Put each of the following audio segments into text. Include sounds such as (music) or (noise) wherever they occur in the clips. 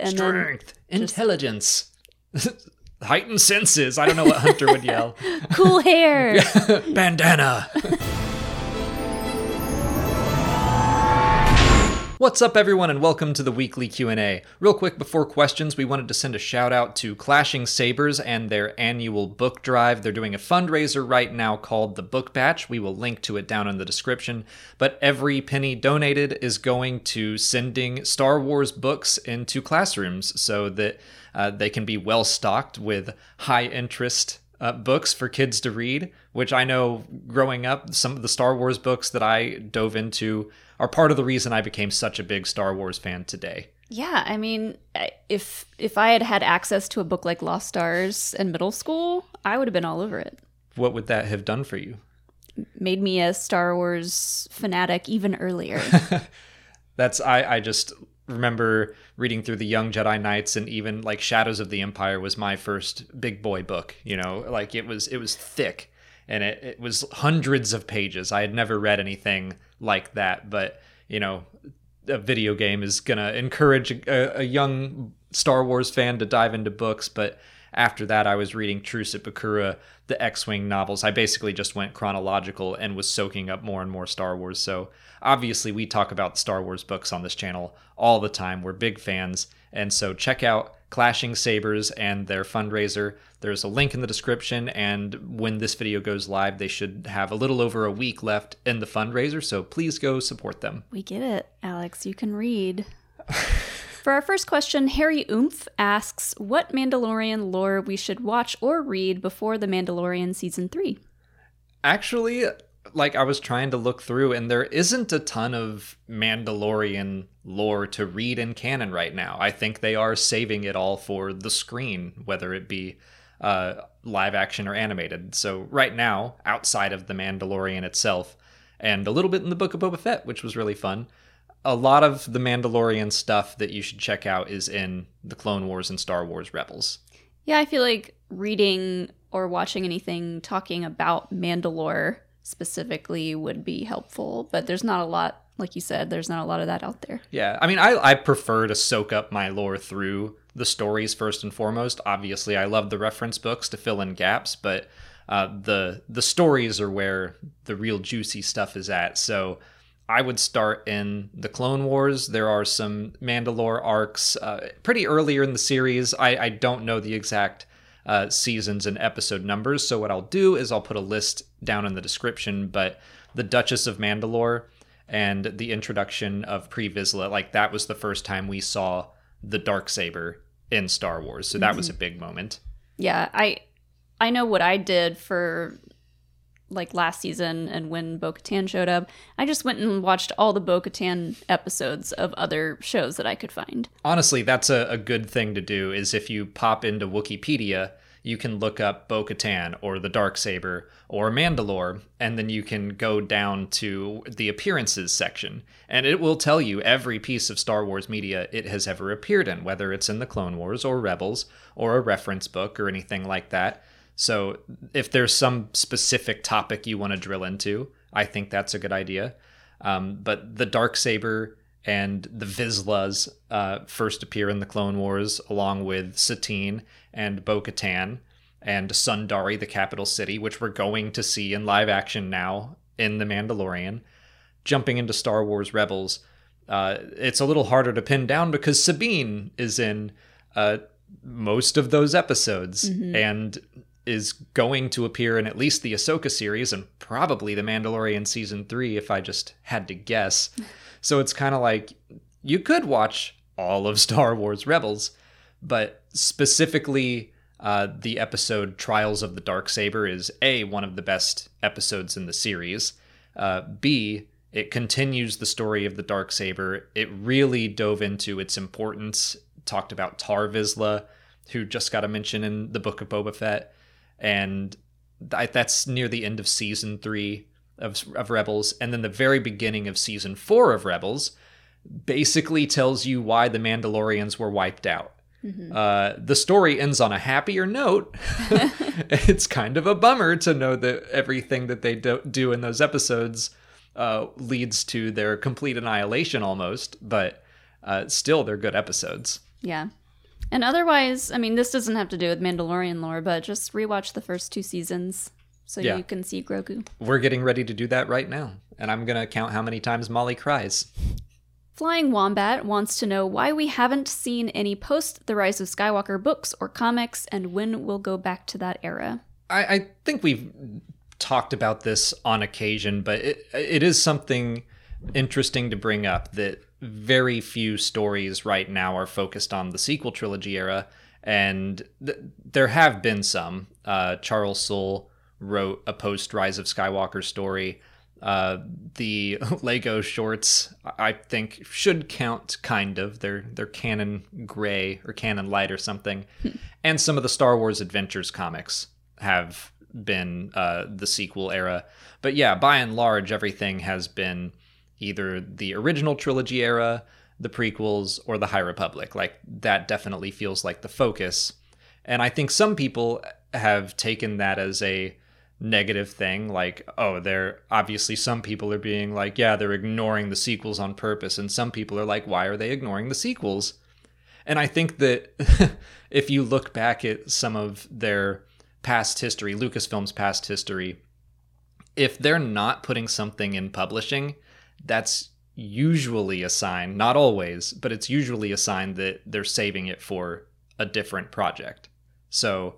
and Strength, intelligence, (laughs) heightened senses. I don't know what Hunter would yell. (laughs) cool hair. (laughs) Bandana. What's up everyone and welcome to the weekly Q&A. Real quick before questions, we wanted to send a shout out to Clashing Sabers and their annual book drive. They're doing a fundraiser right now called the Book Batch. We will link to it down in the description, but every penny donated is going to sending Star Wars books into classrooms so that uh, they can be well stocked with high interest uh, books for kids to read, which I know growing up, some of the Star Wars books that I dove into are part of the reason I became such a big Star Wars fan today. yeah, I mean, if if I had had access to a book like Lost Stars in middle school, I would have been all over it. What would that have done for you? Made me a Star Wars fanatic even earlier. (laughs) That's I I just remember reading through the Young Jedi Knights and even like Shadows of the Empire was my first big boy book, you know, like it was it was thick and it, it was hundreds of pages. I had never read anything like that, but you know, a video game is gonna encourage a, a young Star Wars fan to dive into books, but after that I was reading Truce at Bakura, the X-Wing novels. I basically just went chronological and was soaking up more and more Star Wars. So obviously we talk about Star Wars books on this channel all the time. We're big fans. And so check out Clashing Sabers and their fundraiser. There's a link in the description, and when this video goes live, they should have a little over a week left in the fundraiser. So please go support them. we get it, Alex. You can read. (laughs) For our first question, Harry Oomph asks what Mandalorian lore we should watch or read before The Mandalorian season 3. Actually, like I was trying to look through, and there isn't a ton of Mandalorian lore to read in canon right now. I think they are saving it all for the screen, whether it be uh, live action or animated. So right now, outside of the Mandalorian itself, and a little bit in the Book of Boba Fett, which was really fun. A lot of the Mandalorian stuff that you should check out is in the Clone Wars and Star Wars Rebels. Yeah, I feel like reading or watching anything talking about Mandalore specifically would be helpful, but there's not a lot, like you said, there's not a lot of that out there. Yeah, I mean, I, I prefer to soak up my lore through the stories first and foremost. Obviously, I love the reference books to fill in gaps, but uh, the the stories are where the real juicy stuff is at. So I would start in the Clone Wars. There are some Mandalore arcs uh, pretty earlier in the series. I, I don't know the exact uh, seasons and episode numbers. So what I'll do is I'll put a list down in the description. But the Duchess of Mandalore and the introduction of Pre Vizsla, like that was the first time we saw the dark saber in Star Wars. So that was a big moment. Yeah, I I know what I did for like last season and when Bo Katan showed up. I just went and watched all the Bo Katan episodes of other shows that I could find. Honestly, that's a, a good thing to do. Is if you pop into Wikipedia, you can look up Bo Katan or the Dark Saber or Mandalore, and then you can go down to the appearances section, and it will tell you every piece of Star Wars media it has ever appeared in, whether it's in the Clone Wars or Rebels or a reference book or anything like that. So if there's some specific topic you want to drill into, I think that's a good idea. Um, but the dark saber and the Vizslas uh, first appear in the Clone Wars, along with Satine and Bo-Katan and Sundari, the capital city, which we're going to see in live action now in The Mandalorian. Jumping into Star Wars Rebels, uh, it's a little harder to pin down because Sabine is in uh, most of those episodes and is going to appear in at least the Ahsoka series and probably the Mandalorian season three, if I just had to guess. (laughs) So it's kind of like you could watch all of (laughs) Star Wars Rebels, but specifically uh, the episode Trials of the Dark Saber is A, one of the best episodes in the series. Uh, B, it continues the story of the Dark Saber. It really dove into its importance, talked about Tar Vizsla, who just got a mention in the Book of Boba Fett. And th- that's near the end of season three of, of Rebels. And then the very beginning of season four of Rebels basically tells you why the Mandalorians were wiped out. Uh, the story ends on a happier note. (laughs) it's kind of a bummer to know that everything that they do, do in those episodes uh, leads to their complete annihilation almost, but uh, still, they're good episodes. Yeah. And otherwise, I mean, this doesn't have to do with Mandalorian lore, but just rewatch the first two seasons so Yeah. you can see Grogu. We're getting ready to do that right now, and I'm gonna count how many times Molly cries. Flying Wombat wants to know why we haven't seen any post The Rise of Skywalker books or comics and when we'll go back to that era. I, I think we've talked about this on occasion, but it, it is something interesting to bring up that very few stories right now are focused on the sequel trilogy era, and th- there have been some. Uh, Charles Soule wrote a post Rise of Skywalker story. Uh, the (laughs) Lego shorts, I think, should count kind of. They're they're canon gray or canon light or something, (laughs) and some of the Star Wars Adventures comics have been uh, the sequel era. But yeah, by and large, everything has been either the original trilogy era, the prequels, or the High Republic. Like that definitely feels like the focus. And I think some people have taken that as a negative thing. Like, oh, they're obviously some people are being like, yeah, they're ignoring the sequels on purpose. And some people are like, why are they ignoring the sequels? And I think that (laughs) if you look back at some of their past history, Lucasfilm's past history, if they're not putting something in publishing, that's usually a sign, not always, but it's usually a sign that they're saving it for a different project. So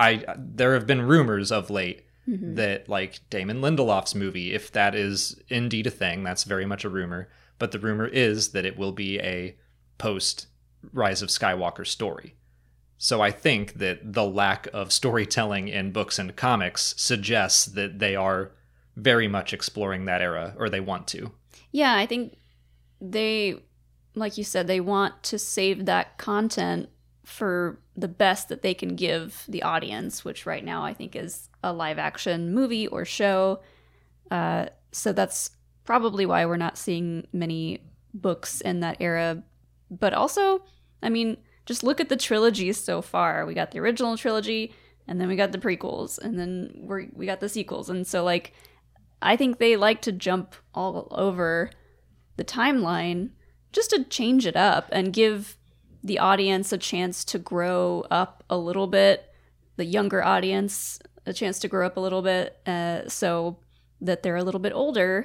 I there have been rumors of late mm-hmm. that like Damon Lindelof's movie, if that is indeed a thing, that's very much a rumor, but the rumor is that it will be a post Rise of Skywalker story. So I think that the lack of storytelling in books and comics suggests that they are very much exploring that era or they want to. Yeah, I think they, like you said, they want to save that content for the best that they can give the audience, which right now I think is a live action movie or show. Uh, so that's probably why we're not seeing many books in that era. But also, I mean, just look at the trilogies so far. We got the original trilogy, and then we got the prequels, and then we we got the sequels. And so, like, I think they like to jump all over the timeline just to change it up and give the audience a chance to grow up a little bit, the younger audience a chance to grow up a little bit, uh, so that they're a little bit older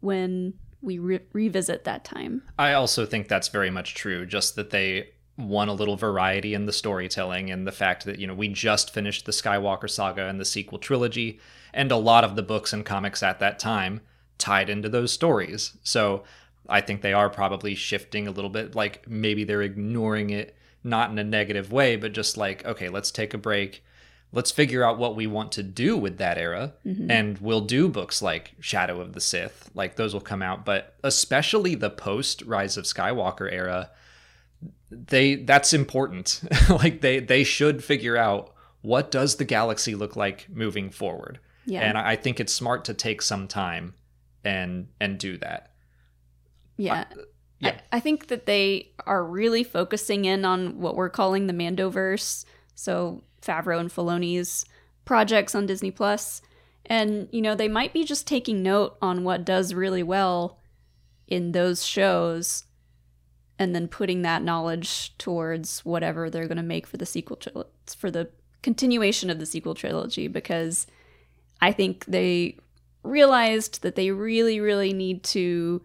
when we re- revisit that time. I also think that's very much true, just that they want a little variety in the storytelling and the fact that, you know, we just finished the Skywalker saga and the sequel trilogy, and a lot of the books and comics at that time tied into those stories. So I think they are probably shifting a little bit. Like maybe they're ignoring it, not in a negative way, but just like, okay, let's take a break. Let's figure out what we want to do with that era. Mm-hmm. And we'll do books like Shadow of the Sith, like those will come out. But especially the post Rise of Skywalker era, they that's important. (laughs) like they they should figure out what does the galaxy look like moving forward. Yeah. And I think it's smart to take some time and and do that. Yeah. Uh, yeah. I, I think that they are really focusing in on what we're calling the Mandoverse. So Favreau and Filoni's projects on Disney Plus. And, you know, they might be just taking note on what does really well in those shows and then putting that knowledge towards whatever they're going to make for the sequel tril- for the continuation of the sequel trilogy because I think they realized that they really really need to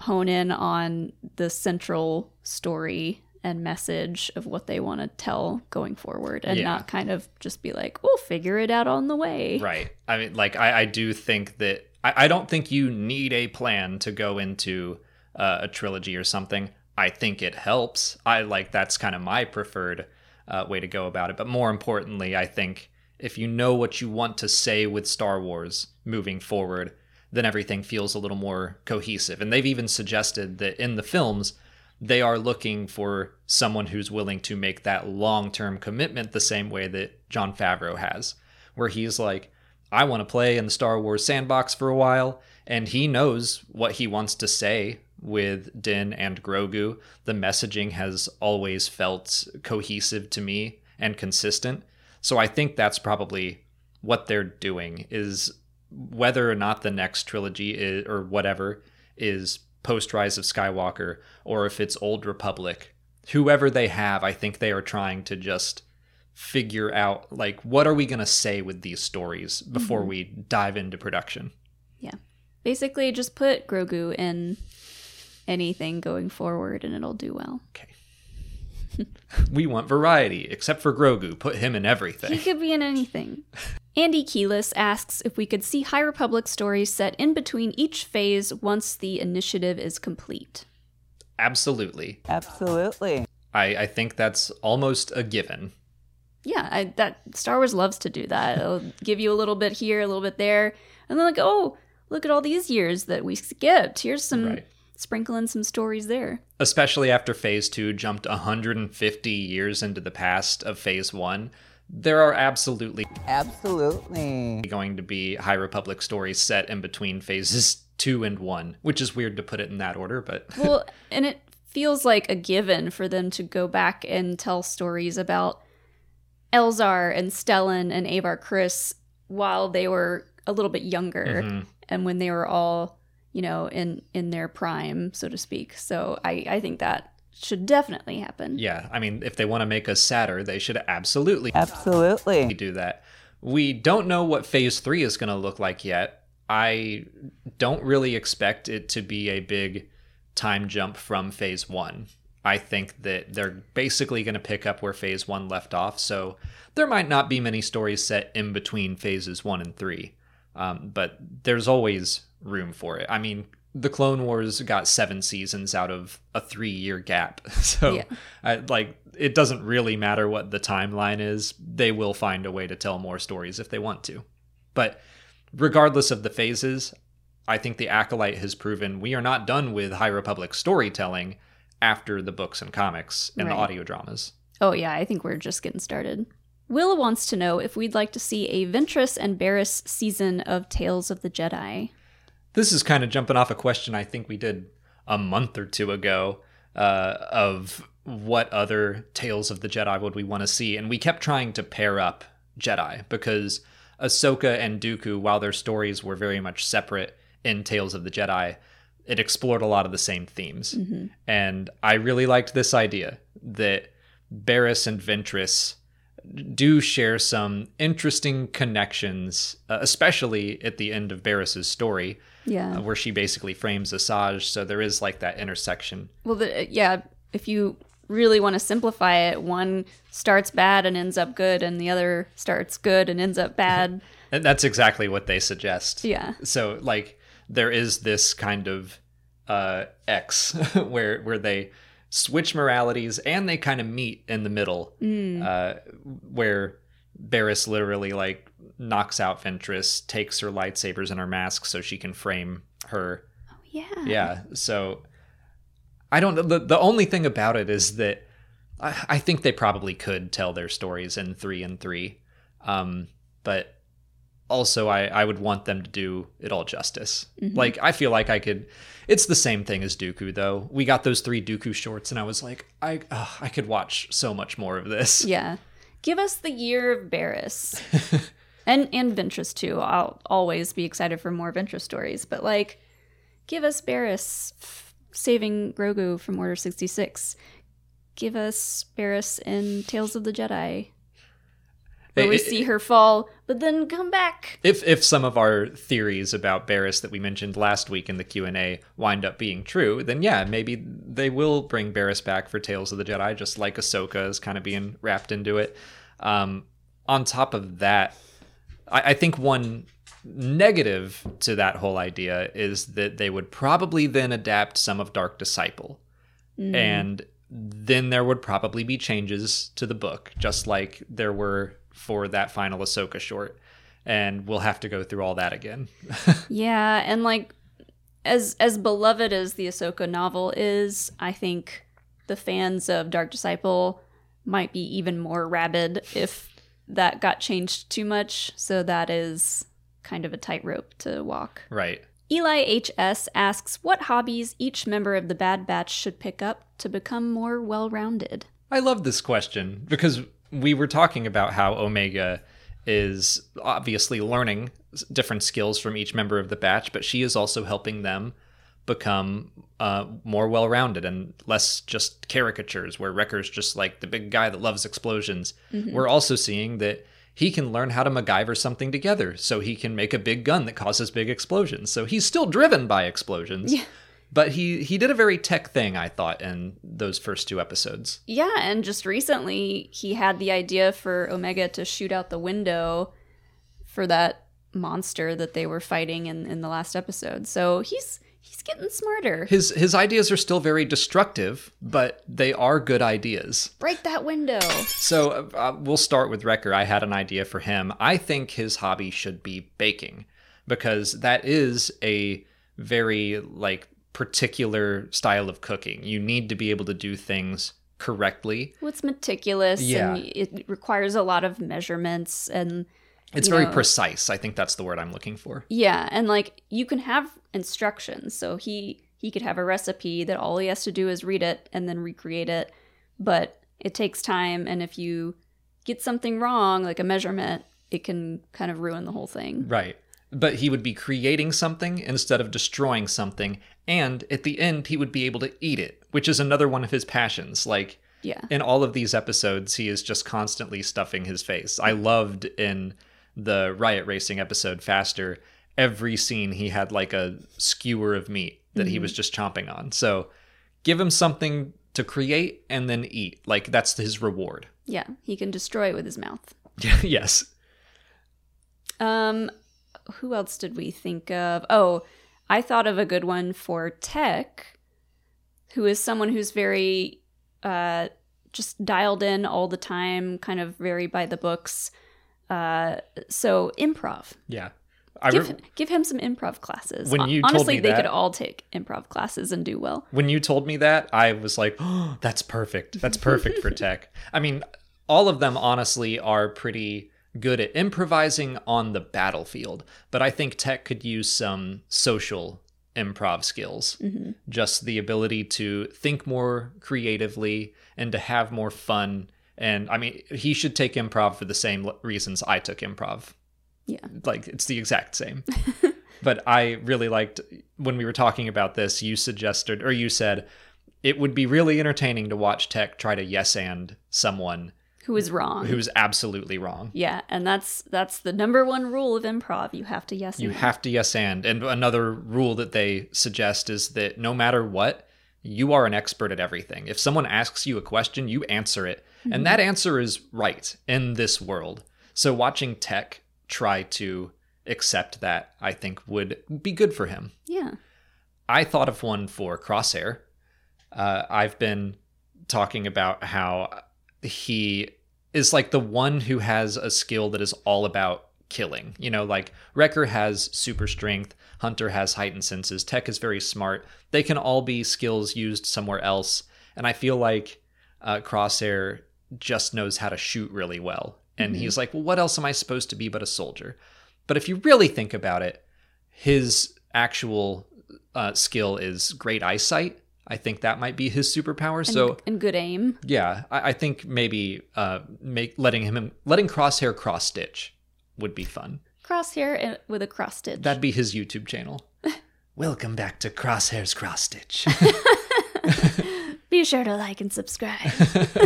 hone in on the central story and message of what they want to tell going forward and Yeah. not kind of just be like we'll figure it out on the way Right. I mean, like, I, I do think that I, I don't think you need a plan to go into uh, a trilogy or something. I think it helps. I like that's kind of my preferred uh, way to go about it. But more importantly, I think if you know what you want to say with Star Wars moving forward, then everything feels a little more cohesive. And they've even suggested that in the films, they are looking for someone who's willing to make that long term commitment the same way that Jon Favreau has, where he's like, I want to play in the Star Wars sandbox for a while, and he knows what he wants to say with Din and Grogu. The messaging has always felt cohesive to me and consistent. So I think that's probably what they're doing is whether or not the next trilogy is, or whatever is post Rise of Skywalker or if it's Old Republic whoever they have, I think they are trying to just figure out like what are we going to say with these stories before mm-hmm. we dive into production. Yeah. Basically, just put Grogu in anything going forward and it'll do well. Okay. We want variety, except for Grogu. Put him in everything. He could be in anything. Andy Keyless asks if we could see High Republic stories set in between each phase once the initiative is complete. Absolutely. Absolutely. I, I think that's almost a given. Yeah, I, that Star Wars loves to do that. It'll give you a little bit here, a little bit there, and then like, oh, look at all these years that we skipped. Here's some Right. Sprinkling some stories there. Especially after Phase 2 jumped 150 years into the past of Phase 1. There are absolutely Absolutely. going to be High Republic stories set in between phases 2 and 1, which is weird to put it in that order, but (laughs) Well, and it feels like a given for them to go back and tell stories about Elzar and Stellan and Avar Kriss while they were a little bit younger Mhm. and when they were all, you know, in in their prime, so to speak. So I I think that should definitely happen. yeah, I mean, if they want to make us sadder, they should absolutely Absolutely. do that. We don't know what phase three is going to look like yet. I don't really expect it to be a big time jump from phase one. I think that they're basically going to pick up where phase one left off. So there might not be many stories set in between phases one and three, um, but there's always room for it. I mean, the Clone Wars got seven seasons out of a three year gap. (laughs) So, Yeah. I, like, it doesn't really matter what the timeline is. They will find a way to tell more stories if they want to. But regardless of the phases, I think the Acolyte has proven we are not done with High Republic storytelling after the books and comics and the audio dramas. Oh yeah, I think we're just getting started. Willa wants to know if we'd like to see a Ventress and Barriss season of Tales of the Jedi. This is kind of jumping off a question I think we did a month or two ago uh, of what other Tales of the Jedi would we want to see, and we kept trying to pair up Jedi because Ahsoka and Dooku, while their stories were very much separate in Tales of the Jedi, it explored a lot of the same themes, and I really liked this idea that Barriss and Ventress do share some interesting connections, uh, especially at the end of Barriss's story, Yeah. uh, where she basically frames Asajj. So there is like that intersection. Well, the, yeah, if you really want to simplify it, one starts bad and ends up good, and the other starts good and ends up (laughs) bad. And that's exactly what they suggest. yeah. So like there is this kind of uh X (laughs) where where they switch moralities and they kind of meet in the middle. Uh where Barriss literally like knocks out Ventress, takes her lightsabers and her mask so she can frame her. Oh Yeah. yeah so i don't know the, the only thing about it is that I, I think they probably could tell their stories in three and three um but also I, I would want them to do it all justice. Like i feel like i could it's the same thing as dooku though. We got those three dooku shorts and i was like i i could watch so much more of this. Yeah. Give us the year of Barriss. (laughs) and and Ventress too. I'll always be excited for more Ventress stories, but like give us Barriss f- saving Grogu from Order 66. Give us Barriss in Tales of the Jedi. Where we It- it- see her fall, but then come back. if if some of our theories about Barriss that we mentioned last week in the Q and A wind up being true, then yeah, maybe they will bring Barriss back for Tales of the Jedi, just like Ahsoka is kind of being wrapped into it. Um, on top of that, I, I think one negative to that whole idea is that they would probably then adapt some of Dark Disciple, and then there would probably be changes to the book, just like there were for that final Ahsoka short and we'll have to go through all that again. (laughs) Yeah, and like as as beloved as the Ahsoka novel is, I think the fans of Dark Disciple might be even more rabid if that got changed too much. So that is kind of a tightrope to walk. right. Eli HS asks what hobbies each member of the Bad Batch should pick up to become more well-rounded. I love this question because we were talking about how Omega is obviously learning different skills from each member of the batch, but she is also helping them become uh, more well rounded and less just caricatures where Wrecker's just like the big guy that loves explosions. We're also seeing that he can learn how to MacGyver something together so he can make a big gun that causes big explosions. So he's still driven by explosions. Yeah. But he, he did a very tech thing, I thought, in those first two episodes. Yeah, and just recently he had the idea for Omega to shoot out the window for that monster that they were fighting in, in the last episode. So he's he's getting smarter. His his ideas are still very destructive, but they are good ideas. Break that window. So uh, we'll start with Wrecker. I had an idea for him. I think his hobby should be baking because that is a very like particular style of cooking. You need to be able to do things correctly. Well, it's meticulous Yeah. and it requires a lot of measurements and It's very know- precise. I think that's the word I'm looking for. yeah, and like you can have instructions. So he he could have a recipe that all he has to do is read it and then recreate it, but it takes time and if you get something wrong like a measurement, it can kind of ruin the whole thing. Right. But he would be creating something instead of destroying something. And at the end, he would be able to eat it, which is another one of his passions. Like, Yeah. in all of these episodes, he is just constantly stuffing his face. I loved in the Riot Racing episode, Faster, every scene he had like a skewer of meat that he was just chomping on. So give him something to create and then eat. Like, that's his reward. Yeah, he can destroy it with his mouth. (laughs) yes. Um, who else did we think of? Oh, I thought of a good one for Tech, who is someone who's very uh, just dialed in all the time, kind of very by the books. Uh, so improv. Yeah. I Give, re- give him some improv classes. When you told honestly, they that- could all take improv classes and do well. when you told me that, I was like, oh, (gasps) that's perfect. That's perfect for (laughs) tech. I mean, all of them honestly are pretty good at improvising on the battlefield, but I think tech could use some social improv skills. Mm-hmm. Just the ability to think more creatively and to have more fun. And I mean, he should take improv for the same reasons I took improv Yeah. like it's the exact same. (laughs) but I really liked when we were talking about this, you suggested or you said it would be really entertaining to watch Tech try to yes and someone Who is wrong? who's absolutely wrong. yeah, and that's that's the number one rule of improv. You have to yes. And you and. have to yes and. And another rule that they suggest is that no matter what, you are an expert at everything. If someone asks you a question, you answer it. And that answer is right in this world. So watching Tech try to accept that, I think, would be good for him. yeah. I thought of one for Crosshair. Uh, I've been talking about how he is like the one who has a skill that is all about killing. You know, like Wrecker has super strength, Hunter has heightened senses, Tech is very smart. They can all be skills used somewhere else. And I feel like uh, Crosshair just knows how to shoot really well. And he's like, well, what else am I supposed to be but a soldier? But if you really think about it, his actual uh, skill is great eyesight. I think that might be his superpower. And, so and good aim. yeah, I, I think maybe uh, make letting him letting Crosshair cross stitch would be fun. Crosshair with a cross stitch. That'd be his YouTube channel. (laughs) Welcome back to Crosshair's Cross Stitch. (laughs) Be sure to like and subscribe.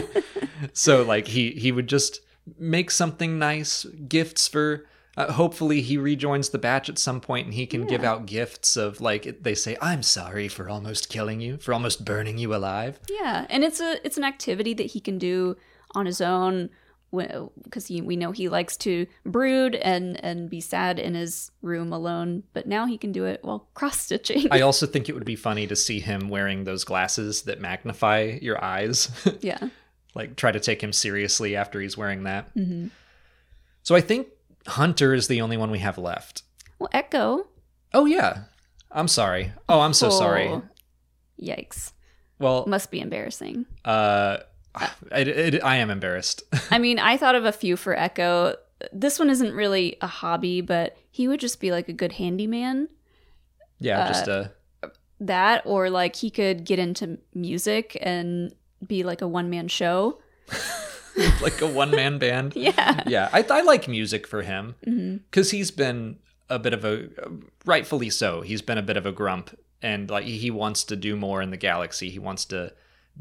(laughs) so like he he would just make something nice, gifts for. Uh, hopefully he rejoins the batch at some point and he can give out gifts of like they say i'm sorry for almost killing you for almost burning you alive yeah, and it's a it's an activity that he can do on his own because he we know he likes to brood and and be sad in his room alone, but now he can do it while (laughs) cross stitching. I also think it would be funny to see him wearing those glasses that magnify your eyes. (laughs) yeah. like try to take him seriously after he's wearing that. So I think Hunter is the only one we have left. Well, Echo. Oh yeah. I'm sorry. Oh, I'm so sorry. Oh, Yikes. Well, Must be embarrassing. uh it, it, I am embarrassed. (laughs) I mean, I thought of a few for Echo. This one isn't really a hobby, but he would just be like a good handyman. yeah, just uh That, or like he could get into music and be like a one man show. (laughs) (laughs) like a one man band. (laughs) Yeah. Yeah, I, I like music for him because he's been a bit of a, rightfully so, he's been a bit of a grump and like he wants to do more in the galaxy. He wants to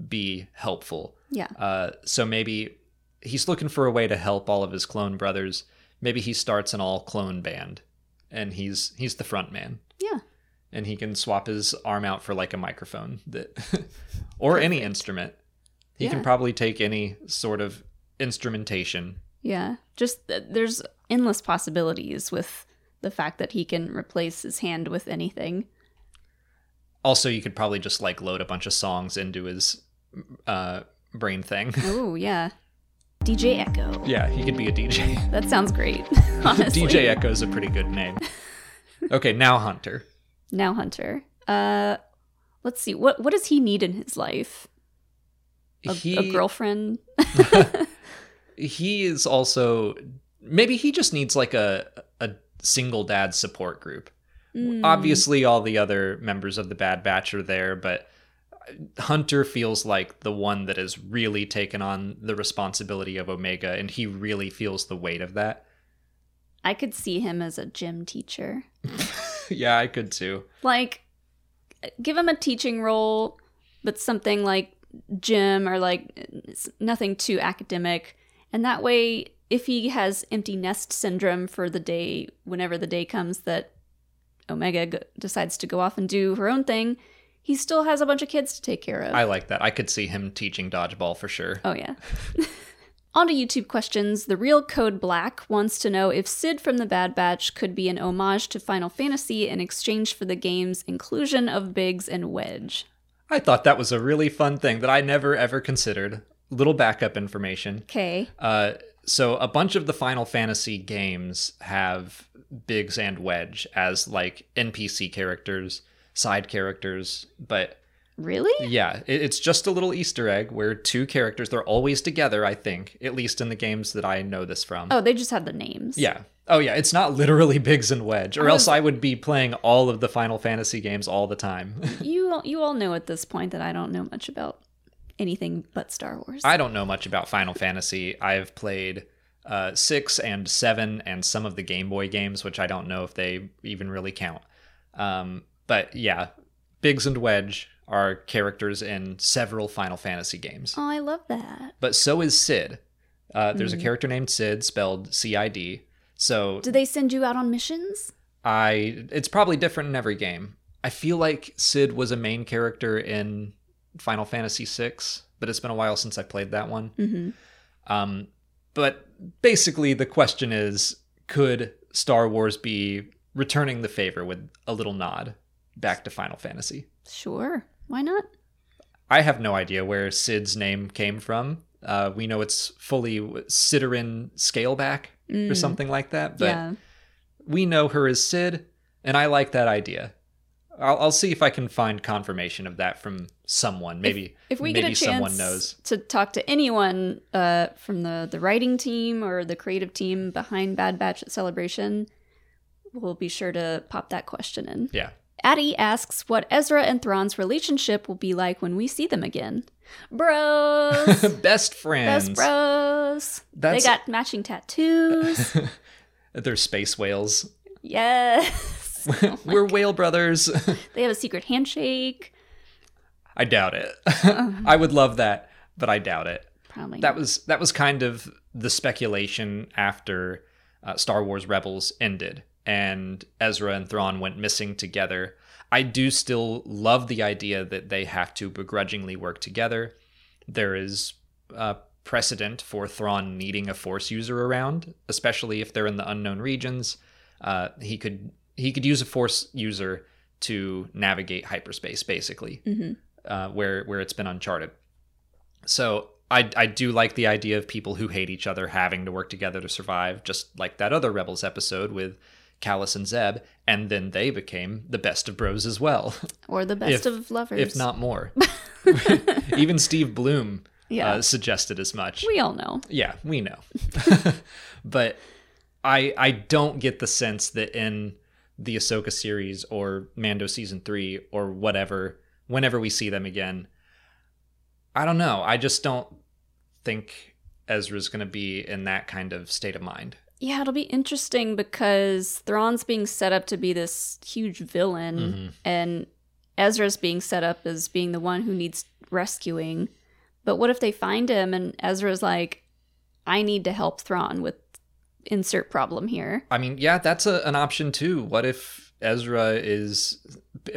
be helpful. Yeah. Uh, so maybe he's looking for a way to help all of his clone brothers. Maybe he starts an all clone band, and he's he's the front man, Yeah. and he can swap his arm out for like a microphone that, (laughs) or any instrument. He can probably take any sort of instrumentation. Yeah. Just th- there's endless possibilities with the fact that he can replace his hand with anything. Also, you could probably just like load a bunch of songs into his uh, brain thing. (laughs) Oh, yeah. DJ Echo. yeah, he could be a DJ. (laughs) That sounds great. (laughs) Honestly. DJ Echo is a pretty good name. Okay, now Hunter. Now Hunter. Uh let's see. What what does he need in his life? A, he a girlfriend? (laughs) (laughs) he is also maybe he just needs like a a single dad support group. Mm, Obviously, all the other members of the Bad Batch are there, but Hunter feels like the one that has really taken on the responsibility of Omega, and he really feels the weight of that. I could see him as a gym teacher. (laughs) yeah, I could too. Like give him a teaching role, but something like gym or like nothing too academic. And that way if he has empty nest syndrome for the day whenever the day comes that Omega g- decides to go off and do her own thing, he still has a bunch of kids to take care of. I like that. I could see him teaching dodgeball for sure. Oh, yeah. (laughs) On to YouTube questions. The real Code Black wants to know if Cid from the Bad Batch could be an homage to Final Fantasy in exchange for the game's inclusion of Biggs and Wedge. I thought that was a really fun thing that I never ever considered. Little backup information. Okay. Uh, so a bunch of the Final Fantasy games have Biggs and Wedge as like NPC characters, side characters, but Really? yeah, it, it's just a little Easter egg where two characters they're always together. I think, at least in the games that I know this from. Oh, they just have the names. Yeah. Oh yeah, it's not literally Biggs and Wedge, or I else I would be playing all of the Final Fantasy games all the time. (laughs) You you all know at this point that I don't know much about anything but Star Wars. I don't know much about Final Fantasy. I've played uh, six and seven and some of the Game Boy games, which I don't know if they even really count. Um, but yeah, Biggs and Wedge are characters in several Final Fantasy games. oh, I love that. But so is Cid. Uh, there's a character named Cid, spelled C I D. So Do they send you out on missions? I it's probably different in every game. I feel like Cid was a main character in Final Fantasy VI, but it's been a while since I played that one. Mm-hmm. Um, but basically, the question is could Star Wars be returning the favor with a little nod back to Final Fantasy? Sure. Why not? I have no idea where Cid's name came from. Uh, we know it's fully Sidorin Scaleback or Mm, something like that, but yeah. we know her as Cid, and I like that idea. I'll, I'll see if I can find confirmation of that from someone. Maybe If we maybe get a someone chance knows. to talk to anyone uh, from the, the writing team or the creative team behind Bad Batch at Celebration, we'll be sure to pop that question in. Yeah. Addie asks what Ezra and Thrawn's relationship will be like when we see them again. Bros! (laughs) Best friends. Best bros! That's- They got matching tattoos. (laughs) They're space whales. yes! (laughs) We're whale brothers. They have a secret handshake. I doubt it. I would love that, but I doubt it. Probably. That was that was kind of the speculation after uh, Star Wars Rebels ended and Ezra and Thrawn went missing together. I do still love the idea that they have to begrudgingly work together. There is uh, precedent for Thrawn needing a Force user around, especially if they're in the unknown regions. Uh, he could he could use a Force user to navigate hyperspace, basically, Mhm. uh, where where it's been uncharted. So I I do like the idea of people who hate each other having to work together to survive, just like that other Rebels episode with Kallus and Zeb, and then they became the best of bros as well, (laughs) Or the best if- of lovers. if not more. (laughs) (laughs) Even Steve Blum Yeah. uh, suggested as much. we all know. Yeah, we know. but I I don't get the sense that in the Ahsoka series or Mando season three or whatever, whenever we see them again, I don't know. I just don't think Ezra's gonna be in that kind of state of mind. Yeah, it'll be interesting because Thrawn's being set up to be this huge villain, Mm-hmm. and Ezra's being set up as being the one who needs rescuing. But what if they find him and Ezra's like, I need to help Thrawn with insert problem here? I mean, yeah, that's a, an option too. What if Ezra is.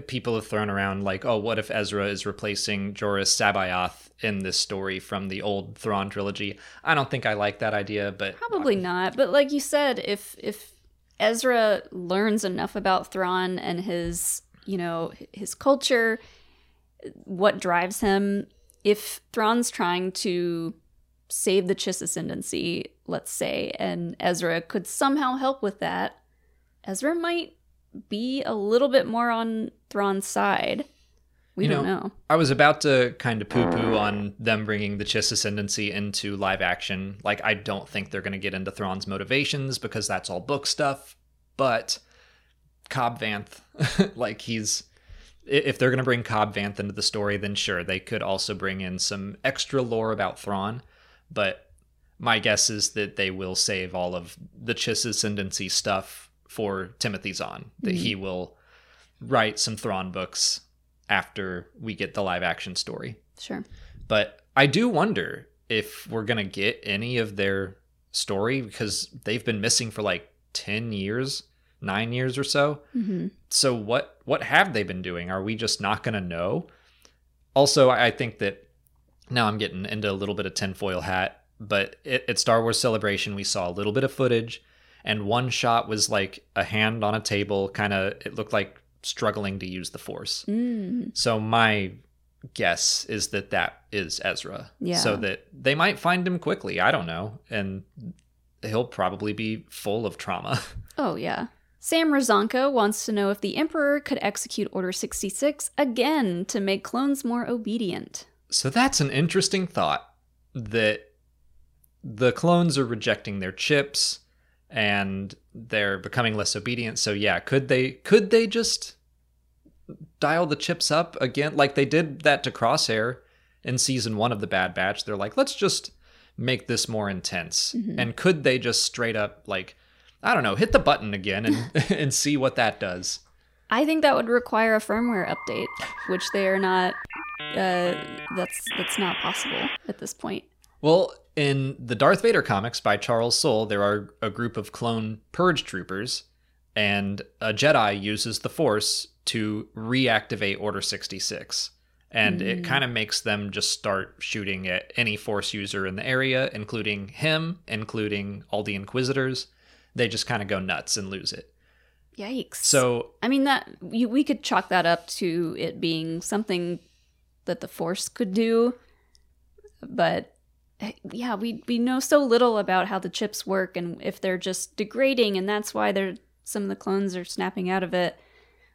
People have thrown around like, oh, what if Ezra is replacing Joruus C'baoth in this story from the old Thrawn trilogy? I don't think I like that idea, but Probably not. But like you said, if if Ezra learns enough about Thrawn and his, you know, his culture, what drives him, if Thrawn's trying to save the Chiss ascendancy, let's say, and Ezra could somehow help with that, Ezra might be a little bit more on Thrawn's side. We You don't know, know. I was about to kind of poo poo on them bringing the Chiss Ascendancy into live action. Like, I don't think they're going to get into Thrawn's motivations because that's all book stuff. But Cobb Vanth, (laughs) like, he's. If they're going to bring Cobb Vanth into the story, then sure, they could also bring in some extra lore about Thrawn. But my guess is that they will save all of the Chiss Ascendancy stuff for Timothy Zahn. That he will write some Thrawn books after we get the live action story. Sure. But I do wonder if we're going to get any of their story because they've been missing for like 10 years, 9 years or so. hmm So what what have they been doing? Are we just not going to know? Also, I think that now I'm getting into a little bit of tinfoil hat, but at Star Wars Celebration, we saw a little bit of footage, and one shot was like a hand on a table, kind of, it looked like struggling to use the Force. Mm. So my guess is that that is Ezra. Yeah. So that they might find him quickly. I don't know, and he'll probably be full of trauma. (laughs) Oh, yeah. Sam Razanka wants to know if the Emperor could execute Order 66 again to make clones more obedient. So that's an interesting thought that the clones are rejecting their chips and they're becoming less obedient. So yeah, could they could they just dial the chips up again like they did that to Crosshair in season 1 of the Bad Batch? They're like, "Let's just make this more intense." And could they just straight up like I don't know, hit the button again and (laughs) (laughs) and see what that does? I think that would require a firmware update, which they are not. Uh, that's that's not possible at this point. Well, in the Darth Vader comics by Charles Soule, there are a group of clone purge troopers, and a Jedi uses the Force to reactivate Order 66. And it hmm. kind of makes them just start shooting at any Force user in the area, including him, including all the Inquisitors. They just kind of go nuts and lose it. Yikes! So, I mean that you, we could chalk that up to it being something that the Force could do, but yeah, we we know so little about how the chips work and if they're just degrading, and that's why they're some of the clones are snapping out of it,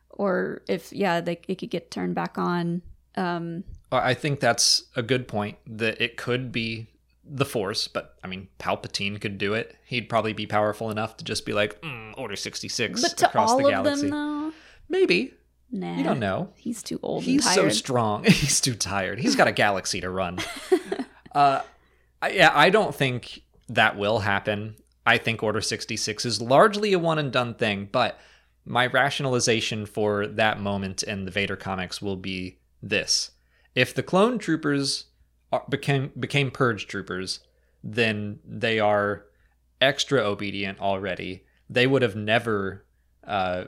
or if yeah, they it could get turned back on. Um, I think that's a good point that it could be the Force, but I mean, Palpatine could do it. He'd probably be powerful enough to just be like, mm, Order 66 across all the galaxy. them Maybe. nah, You don't know. He's too old. He's so strong. (laughs) He's too tired. He's got a galaxy to run. (laughs) uh, I- yeah, I don't think that will happen. I think Order 66 is largely a one and done thing, but my rationalization for that moment in the Vader comics will be this. If the clone troopers are, became became purge troopers, then they are extra obedient already. They would have never uh,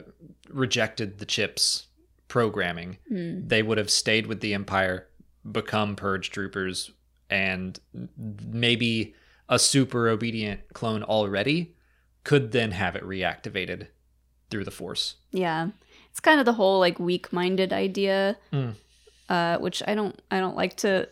rejected the chips programming. Hmm. They would have stayed with the Empire, become purge troopers, and maybe a super obedient clone already could then have it reactivated through the Force. Yeah, it's kind of the whole like weak-minded idea, Mm. uh, which I don't I don't like to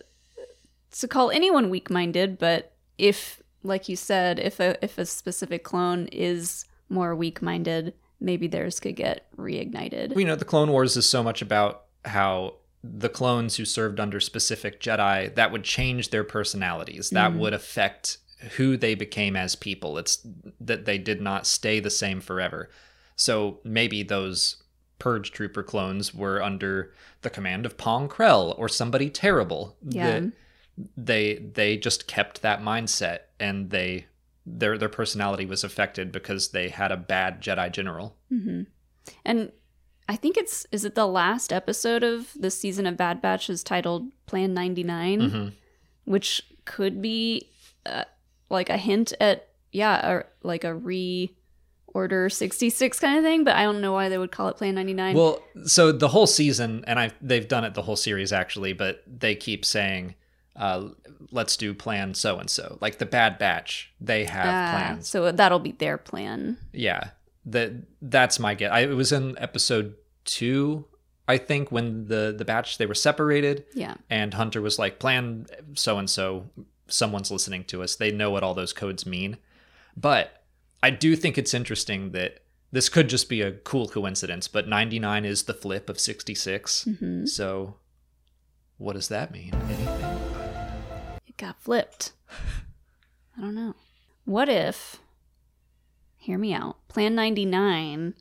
to call anyone weak-minded, but if like you said, if a if a specific clone is more weak-minded, maybe theirs could get reignited. you know the clone wars is so much about how the clones who served under specific jedi that would change their personalities. That would affect who they became as people. It's that they did not stay the same forever. So maybe those purge trooper clones were under the command of pong krell or somebody terrible Yeah. that they they just kept that mindset and they their their personality was affected because they had a bad jedi general. Hmm And I think it's is it the last episode of this season of Bad Batch is titled Plan 99, Mm-hmm. which could be uh, like a hint at yeah, or like a re order 66 kind of thing, but I don't know why they would call it Plan 99. Well, so the whole season, and I they've done it the whole series actually, but they keep saying, uh, "Let's do plan so and so." Like the Bad Batch, they have Ah, plans. So that'll be their plan. Yeah, that that's my guess. I, it was in episode two, I think, when the the batch they were separated, Yeah. and Hunter was like, "Plan so and so." Someone's listening to us. They know what all those codes mean. But I do think it's interesting that this could just be a cool coincidence. But 99 is the flip of 66. hmm So, what does that mean? Anything? It got flipped. (laughs) I don't know. What if, hear me out, Plan 99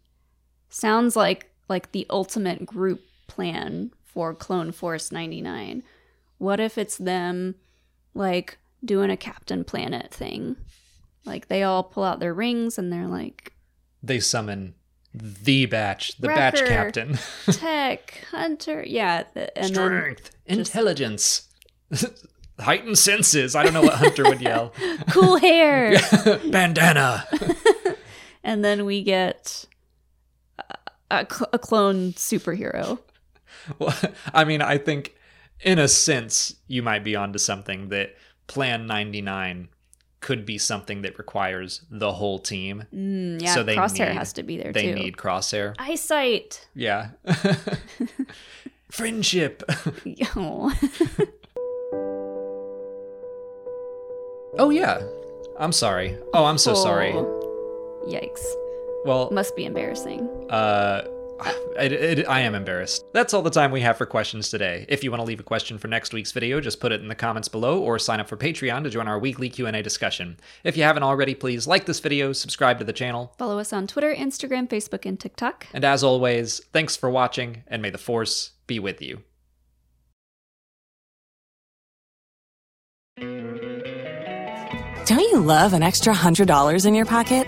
sounds like like the ultimate group plan for Clone Force 99. What if it's them like doing a Captain Planet thing? Like they all pull out their rings and they're like, They summon the batch, the batch captain. (laughs) Tech, Hunter. Yeah. th- And Strength, intelligence, (laughs) heightened senses. I don't know what Hunter would yell. (laughs) cool hair. Bandana. And then we get a, a, cl- a clone superhero. (laughs) Well, I mean, I think in a sense you might be onto something that Plan 99 could be something that requires the whole team. Mm, yeah, So they Crosshair need- has to be there They too. They need Crosshair. eyesight. Yeah. (laughs) Friendship. Oh. (laughs) Oh yeah. I'm sorry. Oh, I'm so sorry. Yikes! Well, Must be embarrassing. uh (laughs) it, it, I am embarrassed. That's all the time we have for questions today. If you want to leave a question for next week's video, just put it in the comments below or sign up for Patreon to join our weekly Q&A discussion. If you haven't already, please like this video, subscribe to the channel, Follow us on Twitter, Instagram, Facebook, and TikTok. and as always, thanks for watching and may the force be with you. Don't you love an extra $100 in your pocket?